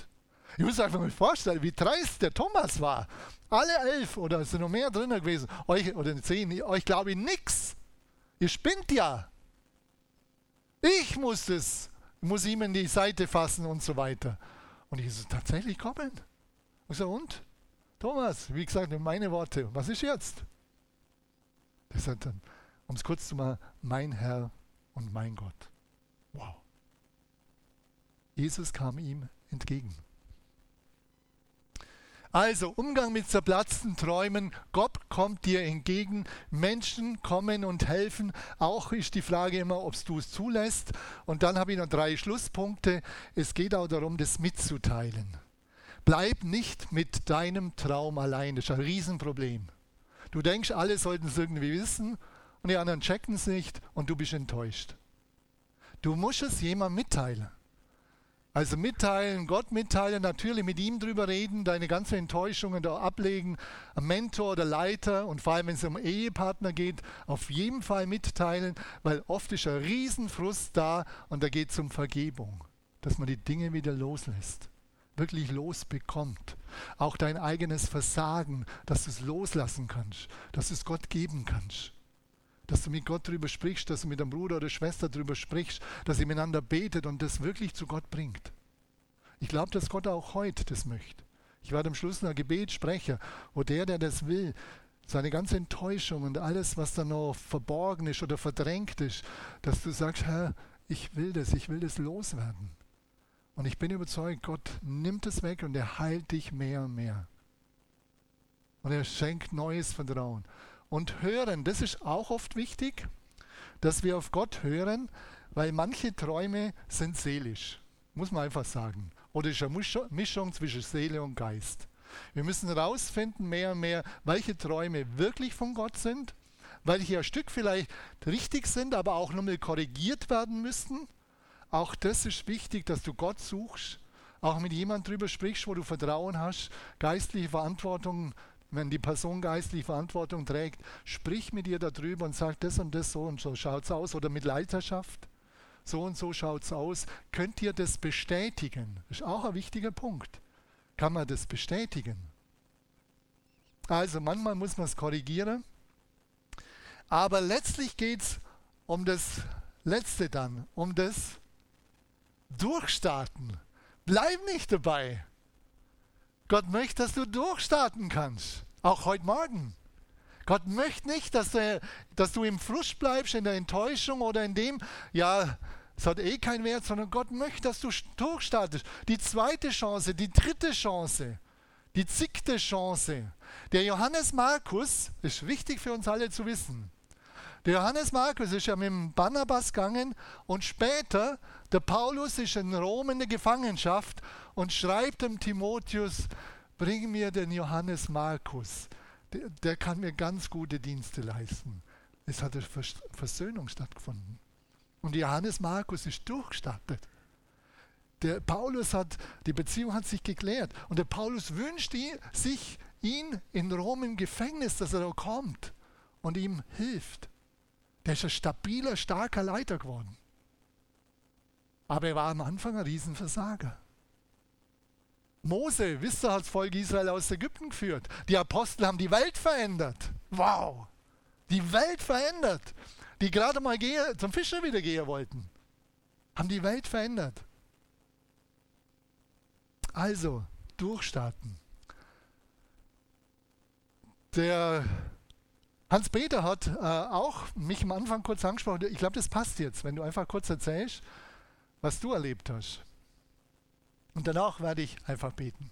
Ich muss einfach mal vorstellen, wie dreist der Thomas war. Alle elf, oder es sind noch mehr drin gewesen, euch, oder zehn, euch glaube ich nichts. Ihr spinnt ja. Ich muss es, muss ihm in die Seite fassen und so weiter. Und ich so, tatsächlich kommen. Ich so, und? Thomas, wie gesagt, meine Worte, was ist jetzt? Er sagt dann, um es kurz zu machen, mein Herr und mein Gott. Wow. Jesus kam ihm entgegen. Also Umgang mit zerplatzten Träumen. Gott kommt dir entgegen. Menschen kommen und helfen. Auch ist die Frage immer, ob du es zulässt. Und dann habe ich noch drei Schlusspunkte. Es geht auch darum, das mitzuteilen. Bleib nicht mit deinem Traum allein. Das ist ein Riesenproblem. Du denkst, alle sollten es irgendwie wissen und die anderen checken es nicht und du bist enttäuscht. Du musst es jemandem mitteilen. Also mitteilen, Gott mitteilen, natürlich mit ihm drüber reden, deine ganzen Enttäuschungen da ablegen, am Mentor oder Leiter und vor allem, wenn es um Ehepartner geht, auf jeden Fall mitteilen, weil oft ist ein Riesenfrust da und da geht es um Vergebung, dass man die Dinge wieder loslässt, wirklich losbekommt. Auch dein eigenes Versagen, dass du es loslassen kannst, dass du es Gott geben kannst dass du mit Gott darüber sprichst, dass du mit einem Bruder oder Schwester darüber sprichst, dass ihr miteinander betet und das wirklich zu Gott bringt. Ich glaube, dass Gott auch heute das möchte. Ich werde am Schluss ein Gebet sprechen, wo der, der das will, seine ganze Enttäuschung und alles, was da noch verborgen ist oder verdrängt ist, dass du sagst, Herr, ich will das, ich will das loswerden. Und ich bin überzeugt, Gott nimmt es weg und er heilt dich mehr und mehr. Und er schenkt neues Vertrauen und hören. Das ist auch oft wichtig, dass wir auf Gott hören, weil manche Träume sind seelisch, muss man einfach sagen. Oder ist eine Mischung zwischen Seele und Geist. Wir müssen herausfinden mehr und mehr, welche Träume wirklich von Gott sind, welche ein Stück vielleicht richtig sind, aber auch nochmal korrigiert werden müssen. Auch das ist wichtig, dass du Gott suchst, auch mit jemandem drüber sprichst, wo du Vertrauen hast, geistliche Verantwortung wenn die Person geistliche Verantwortung trägt, sprich mit ihr darüber und sag das und das so und so schaut es aus oder mit Leiterschaft. So und so schaut es aus. Könnt ihr das bestätigen? Ist auch ein wichtiger Punkt. Kann man das bestätigen? Also manchmal muss man es korrigieren. Aber letztlich geht es um das Letzte dann, um das Durchstarten. Bleib nicht dabei. Gott möchte, dass du durchstarten kannst. Auch heute Morgen. Gott möchte nicht, dass du, dass du im Frust bleibst, in der Enttäuschung oder in dem, ja, es hat eh keinen Wert, sondern Gott möchte, dass du durchstartest. Die zweite Chance, die dritte Chance, die zigte Chance. Der Johannes Markus, ist wichtig für uns alle zu wissen. Der Johannes Markus ist ja mit dem Barnabas gegangen und später, der Paulus ist in Rom in der Gefangenschaft und schreibt dem Timotheus, bring mir den Johannes Markus. Der, der kann mir ganz gute Dienste leisten. Es hat eine Versöhnung stattgefunden. Und Johannes Markus ist durchgestartet. Der Paulus hat, die Beziehung hat sich geklärt. Und der Paulus wünscht ihn, sich ihn in Rom im Gefängnis, dass er da kommt und ihm hilft. Der ist ein stabiler, starker Leiter geworden. Aber er war am Anfang ein Riesenversager. Mose, wisst ihr, hat das Volk Israel aus Ägypten geführt. Die Apostel haben die Welt verändert. Wow! Die Welt verändert. Die gerade mal gehe, zum Fischer wieder gehen wollten. Haben die Welt verändert. Also, durchstarten. Der Hans-Peter hat äh, auch mich am Anfang kurz angesprochen. Ich glaube, das passt jetzt, wenn du einfach kurz erzählst, was du erlebt hast. Und danach werde ich einfach beten.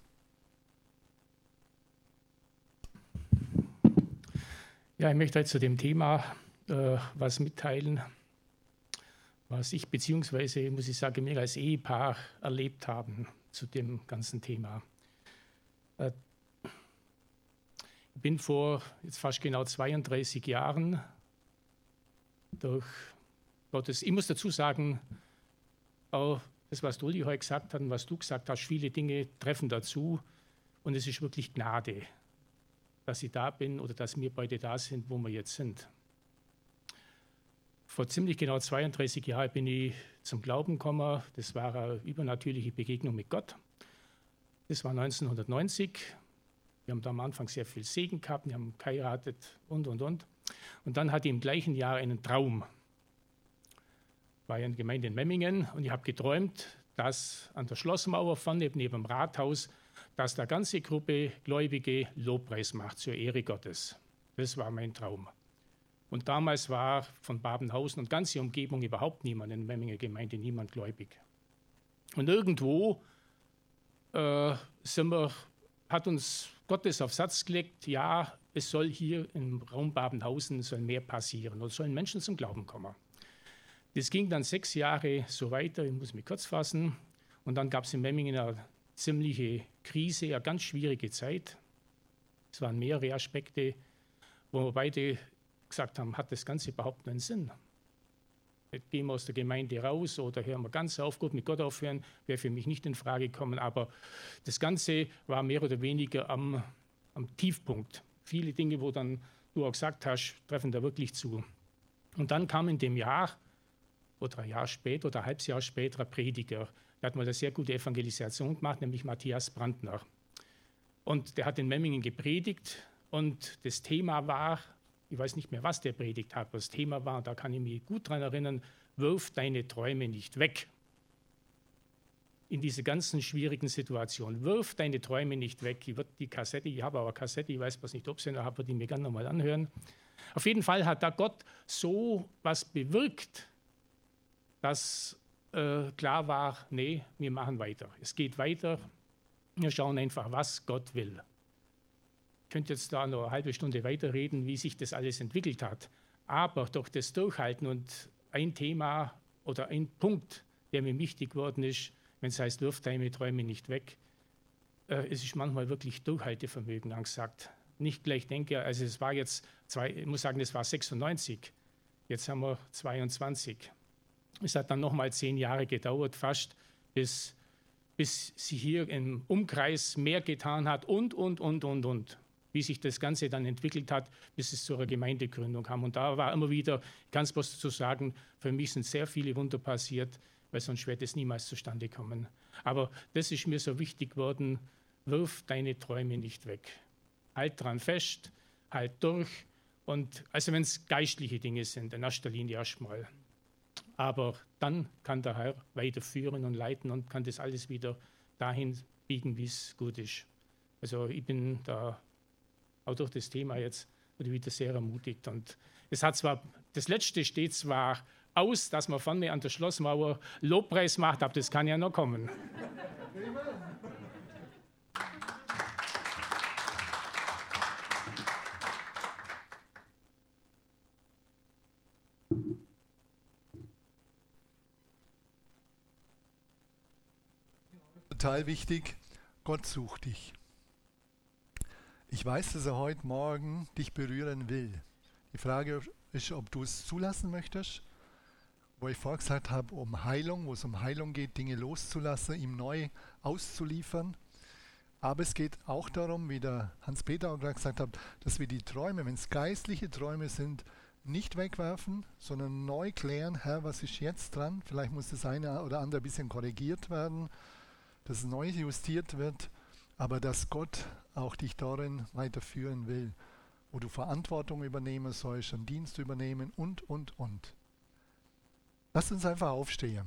Ja, ich möchte zu dem Thema äh, was mitteilen, was ich beziehungsweise, muss ich sagen, wir als Ehepaar erlebt haben zu dem ganzen Thema. Äh, ich bin vor jetzt fast genau 32 Jahren durch Gottes, ich muss dazu sagen, auch das, was Uli heute gesagt hat und was du gesagt hast, viele Dinge treffen dazu. Und es ist wirklich Gnade, dass ich da bin oder dass wir beide da sind, wo wir jetzt sind. Vor ziemlich genau 32 Jahren bin ich zum Glauben gekommen. Das war eine übernatürliche Begegnung mit Gott. Das war 1990. Wir haben da am Anfang sehr viel Segen gehabt, wir haben geheiratet und, und, und. Und dann hatte ich im gleichen Jahr einen Traum. War ja in der Gemeinde in Memmingen und ich habe geträumt, dass an der Schlossmauer vorne neben dem Rathaus, dass da ganze Gruppe Gläubige Lobpreis macht zur Ehre Gottes. Das war mein Traum. Und damals war von Babenhausen und ganze Umgebung überhaupt niemand in Memminger Gemeinde, niemand gläubig. Und irgendwo äh, wir, hat uns Gottes auf Satz gelegt, ja, es soll hier im Raum Babenhausen soll mehr passieren und sollen Menschen zum Glauben kommen. Das ging dann sechs Jahre so weiter, ich muss mich kurz fassen. Und dann gab es in Memmingen eine ziemliche Krise, eine ganz schwierige Zeit. Es waren mehrere Aspekte, wo wir beide gesagt haben, hat das Ganze überhaupt einen Sinn? Gehen wir aus der Gemeinde raus oder hören wir ganz auf, gut mit Gott aufhören, wäre für mich nicht in Frage gekommen. Aber das Ganze war mehr oder weniger am, am Tiefpunkt. Viele Dinge, wo dann du auch gesagt hast, treffen da wirklich zu. Und dann kam in dem Jahr oder ein Jahr später oder ein halbes Jahr später ein Prediger. Der hat mal eine sehr gute Evangelisation gemacht, nämlich Matthias Brandner. Und der hat in Memmingen gepredigt und das Thema war, ich weiß nicht mehr, was der predigt hat, aber das Thema war, da kann ich mich gut daran erinnern, wirf deine Träume nicht weg. In dieser ganzen schwierigen Situation. Wirf deine Träume nicht weg. Ich würde die Kassette, ich habe aber Kassette, ich weiß was nicht, ob sie noch habe, die mir gerne nochmal anhören. Auf jeden Fall hat da Gott so was bewirkt, dass äh, klar war, nee, wir machen weiter. Es geht weiter. Wir schauen einfach, was Gott will. Ich könnte jetzt da noch eine halbe Stunde weiterreden, wie sich das alles entwickelt hat. Aber durch das Durchhalten und ein Thema oder ein Punkt, der mir wichtig geworden ist, wenn es heißt, wirf deine Träume nicht weg, äh, es ist manchmal wirklich Durchhaltevermögen angesagt. Nicht gleich denke, also es war jetzt, zwei, ich muss sagen, es war 96, jetzt haben wir 22. Es hat dann nochmal zehn Jahre gedauert, fast, bis, bis sie hier im Umkreis mehr getan hat und, und, und, und, und. Wie sich das Ganze dann entwickelt hat, bis es zu einer Gemeindegründung kam. Und da war immer wieder, es bloß dazu sagen, für mich sind sehr viele Wunder passiert, weil sonst wird es niemals zustande kommen. Aber das ist mir so wichtig geworden, wirf deine Träume nicht weg. Halt dran fest, halt durch. Und also wenn es geistliche Dinge sind, in erster Linie erstmal. Aber dann kann der Herr weiterführen und leiten und kann das alles wieder dahin biegen, wie es gut ist. Also ich bin da auch durch das Thema jetzt wieder sehr ermutigt. Und es hat zwar, das letzte steht zwar aus, dass man vorne an der Schlossmauer Lobpreis macht, aber das kann ja noch kommen. Total wichtig, Gott sucht dich. Ich weiß, dass er heute Morgen dich berühren will. Die Frage ist, ob du es zulassen möchtest, wo ich vorher gesagt habe, um Heilung, wo es um Heilung geht, Dinge loszulassen, ihm neu auszuliefern. Aber es geht auch darum, wie der Hans-Peter auch gerade gesagt hat, dass wir die Träume, wenn es geistliche Träume sind, nicht wegwerfen, sondern neu klären, Herr, was ist jetzt dran? Vielleicht muss das eine oder andere ein bisschen korrigiert werden dass neu justiert wird, aber dass Gott auch dich darin weiterführen will, wo du Verantwortung übernehmen sollst, einen Dienst übernehmen und, und, und. Lasst uns einfach aufstehen.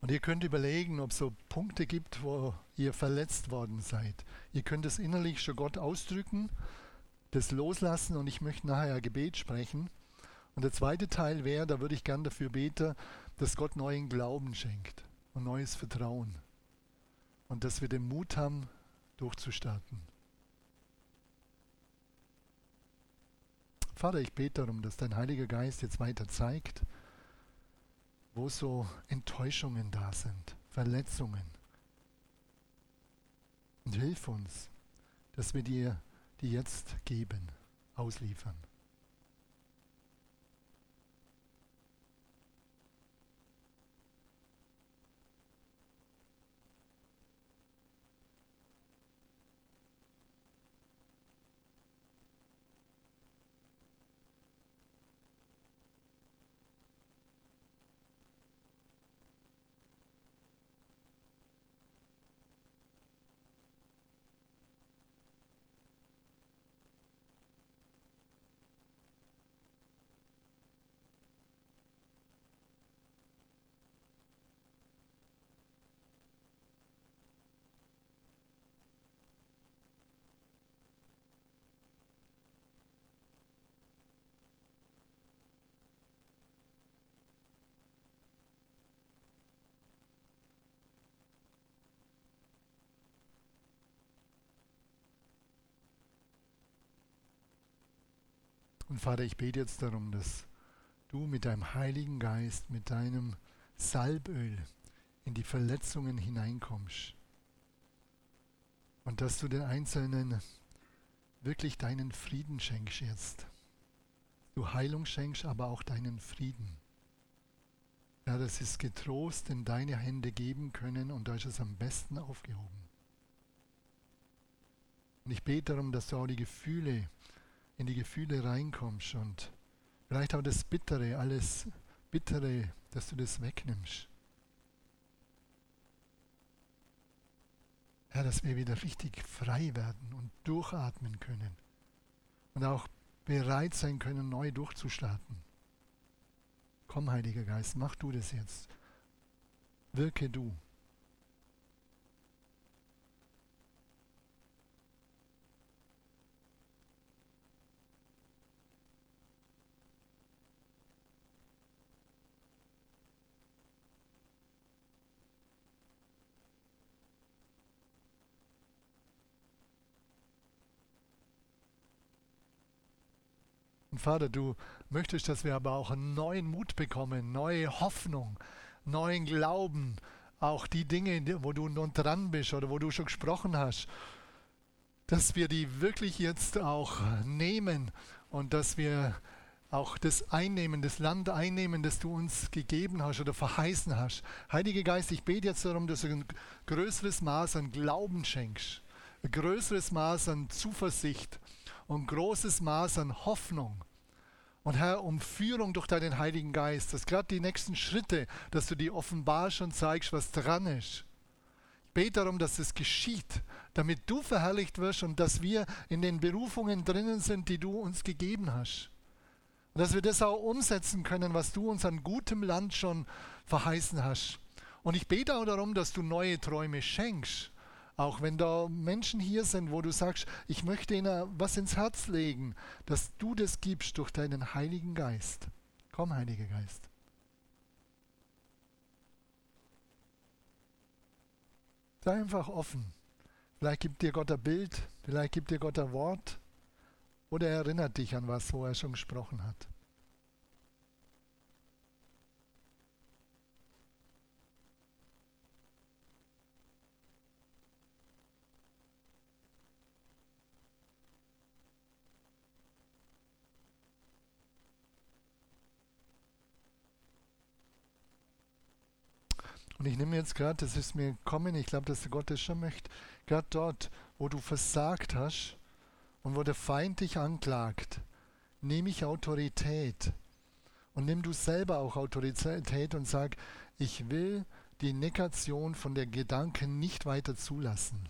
Und ihr könnt überlegen, ob es so Punkte gibt, wo ihr verletzt worden seid. Ihr könnt es innerlich schon Gott ausdrücken, das loslassen und ich möchte nachher Gebet sprechen. Und der zweite Teil wäre, da würde ich gern dafür beten, dass Gott neuen Glauben schenkt und neues Vertrauen. Und dass wir den Mut haben, durchzustarten. Vater, ich bete darum, dass dein Heiliger Geist jetzt weiter zeigt, wo so Enttäuschungen da sind, Verletzungen. Und hilf uns, dass wir dir die jetzt geben, ausliefern. Und Vater, ich bete jetzt darum, dass du mit deinem Heiligen Geist, mit deinem Salböl in die Verletzungen hineinkommst. Und dass du den Einzelnen wirklich deinen Frieden schenkst jetzt. Du Heilung schenkst, aber auch deinen Frieden. Ja, sie es getrost in deine Hände geben können und da ist es am besten aufgehoben. Und ich bete darum, dass du auch die Gefühle, in die Gefühle reinkommst und vielleicht auch das Bittere, alles Bittere, dass du das wegnimmst. Herr, dass wir wieder richtig frei werden und durchatmen können und auch bereit sein können, neu durchzustarten. Komm, Heiliger Geist, mach du das jetzt. Wirke du. Vater, du möchtest, dass wir aber auch neuen Mut bekommen, neue Hoffnung, neuen Glauben, auch die Dinge, wo du nun dran bist oder wo du schon gesprochen hast, dass wir die wirklich jetzt auch nehmen und dass wir auch das einnehmen, das Land einnehmen, das du uns gegeben hast oder verheißen hast. Heiliger Geist, ich bete jetzt darum, dass du ein größeres Maß an Glauben schenkst, ein größeres Maß an Zuversicht und ein großes Maß an Hoffnung und Herr, um Führung durch deinen Heiligen Geist, dass gerade die nächsten Schritte, dass du die offenbar schon zeigst, was dran ist. Ich bete darum, dass es geschieht, damit du verherrlicht wirst und dass wir in den Berufungen drinnen sind, die du uns gegeben hast. Und dass wir das auch umsetzen können, was du uns an gutem Land schon verheißen hast. Und ich bete auch darum, dass du neue Träume schenkst auch wenn da Menschen hier sind, wo du sagst, ich möchte ihnen was ins Herz legen, dass du das gibst durch deinen Heiligen Geist. Komm, Heiliger Geist. Sei einfach offen. Vielleicht gibt dir Gott ein Bild, vielleicht gibt dir Gott ein Wort oder er erinnert dich an was, wo er schon gesprochen hat. Und ich nehme jetzt gerade, das ist mir gekommen, ich glaube, dass Gott das schon möchte, gerade dort, wo du versagt hast und wo der Feind dich anklagt, nehme ich Autorität und nimm du selber auch Autorität und sag, ich will die Negation von der Gedanken nicht weiter zulassen.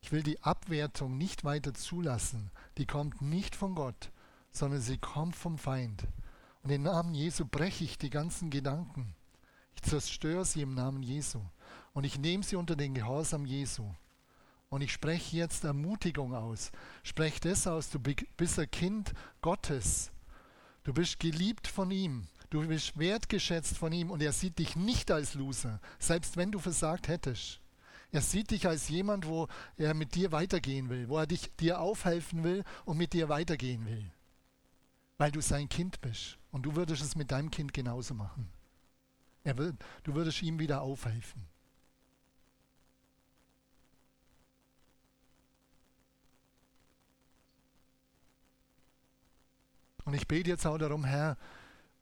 Ich will die Abwertung nicht weiter zulassen. Die kommt nicht von Gott, sondern sie kommt vom Feind. Und im Namen Jesu breche ich die ganzen Gedanken. Ich zerstöre sie im Namen Jesu. Und ich nehme sie unter den Gehorsam Jesu. Und ich spreche jetzt Ermutigung aus. Spreche das aus, du bist ein Kind Gottes. Du bist geliebt von ihm. Du bist wertgeschätzt von ihm und er sieht dich nicht als Loser, selbst wenn du versagt hättest. Er sieht dich als jemand, wo er mit dir weitergehen will, wo er dich, dir aufhelfen will und mit dir weitergehen will. Weil du sein Kind bist. Und du würdest es mit deinem Kind genauso machen. Wird, du würdest ihm wieder aufhelfen. Und ich bete jetzt auch darum, Herr,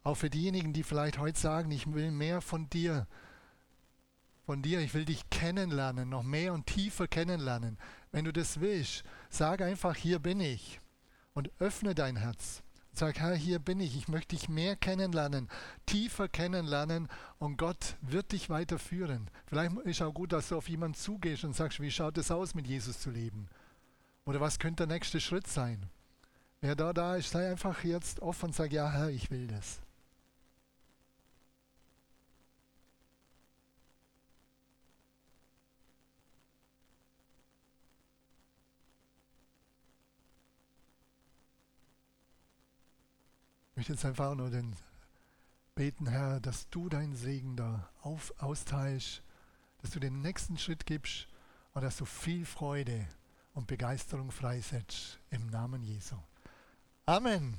auch für diejenigen, die vielleicht heute sagen, ich will mehr von dir, von dir, ich will dich kennenlernen, noch mehr und tiefer kennenlernen. Wenn du das willst, sag einfach, hier bin ich und öffne dein Herz. Sag, Herr, hier bin ich. Ich möchte dich mehr kennenlernen, tiefer kennenlernen und Gott wird dich weiterführen. Vielleicht ist auch gut, dass du auf jemanden zugehst und sagst, wie schaut es aus, mit Jesus zu leben? Oder was könnte der nächste Schritt sein? Wer da da ist, sei einfach jetzt offen und sag, ja, Herr, ich will das. Ich möchte jetzt einfach nur den beten, Herr, dass du deinen Segen da auf, austeilst, dass du den nächsten Schritt gibst und dass du viel Freude und Begeisterung freisetzt im Namen Jesu. Amen.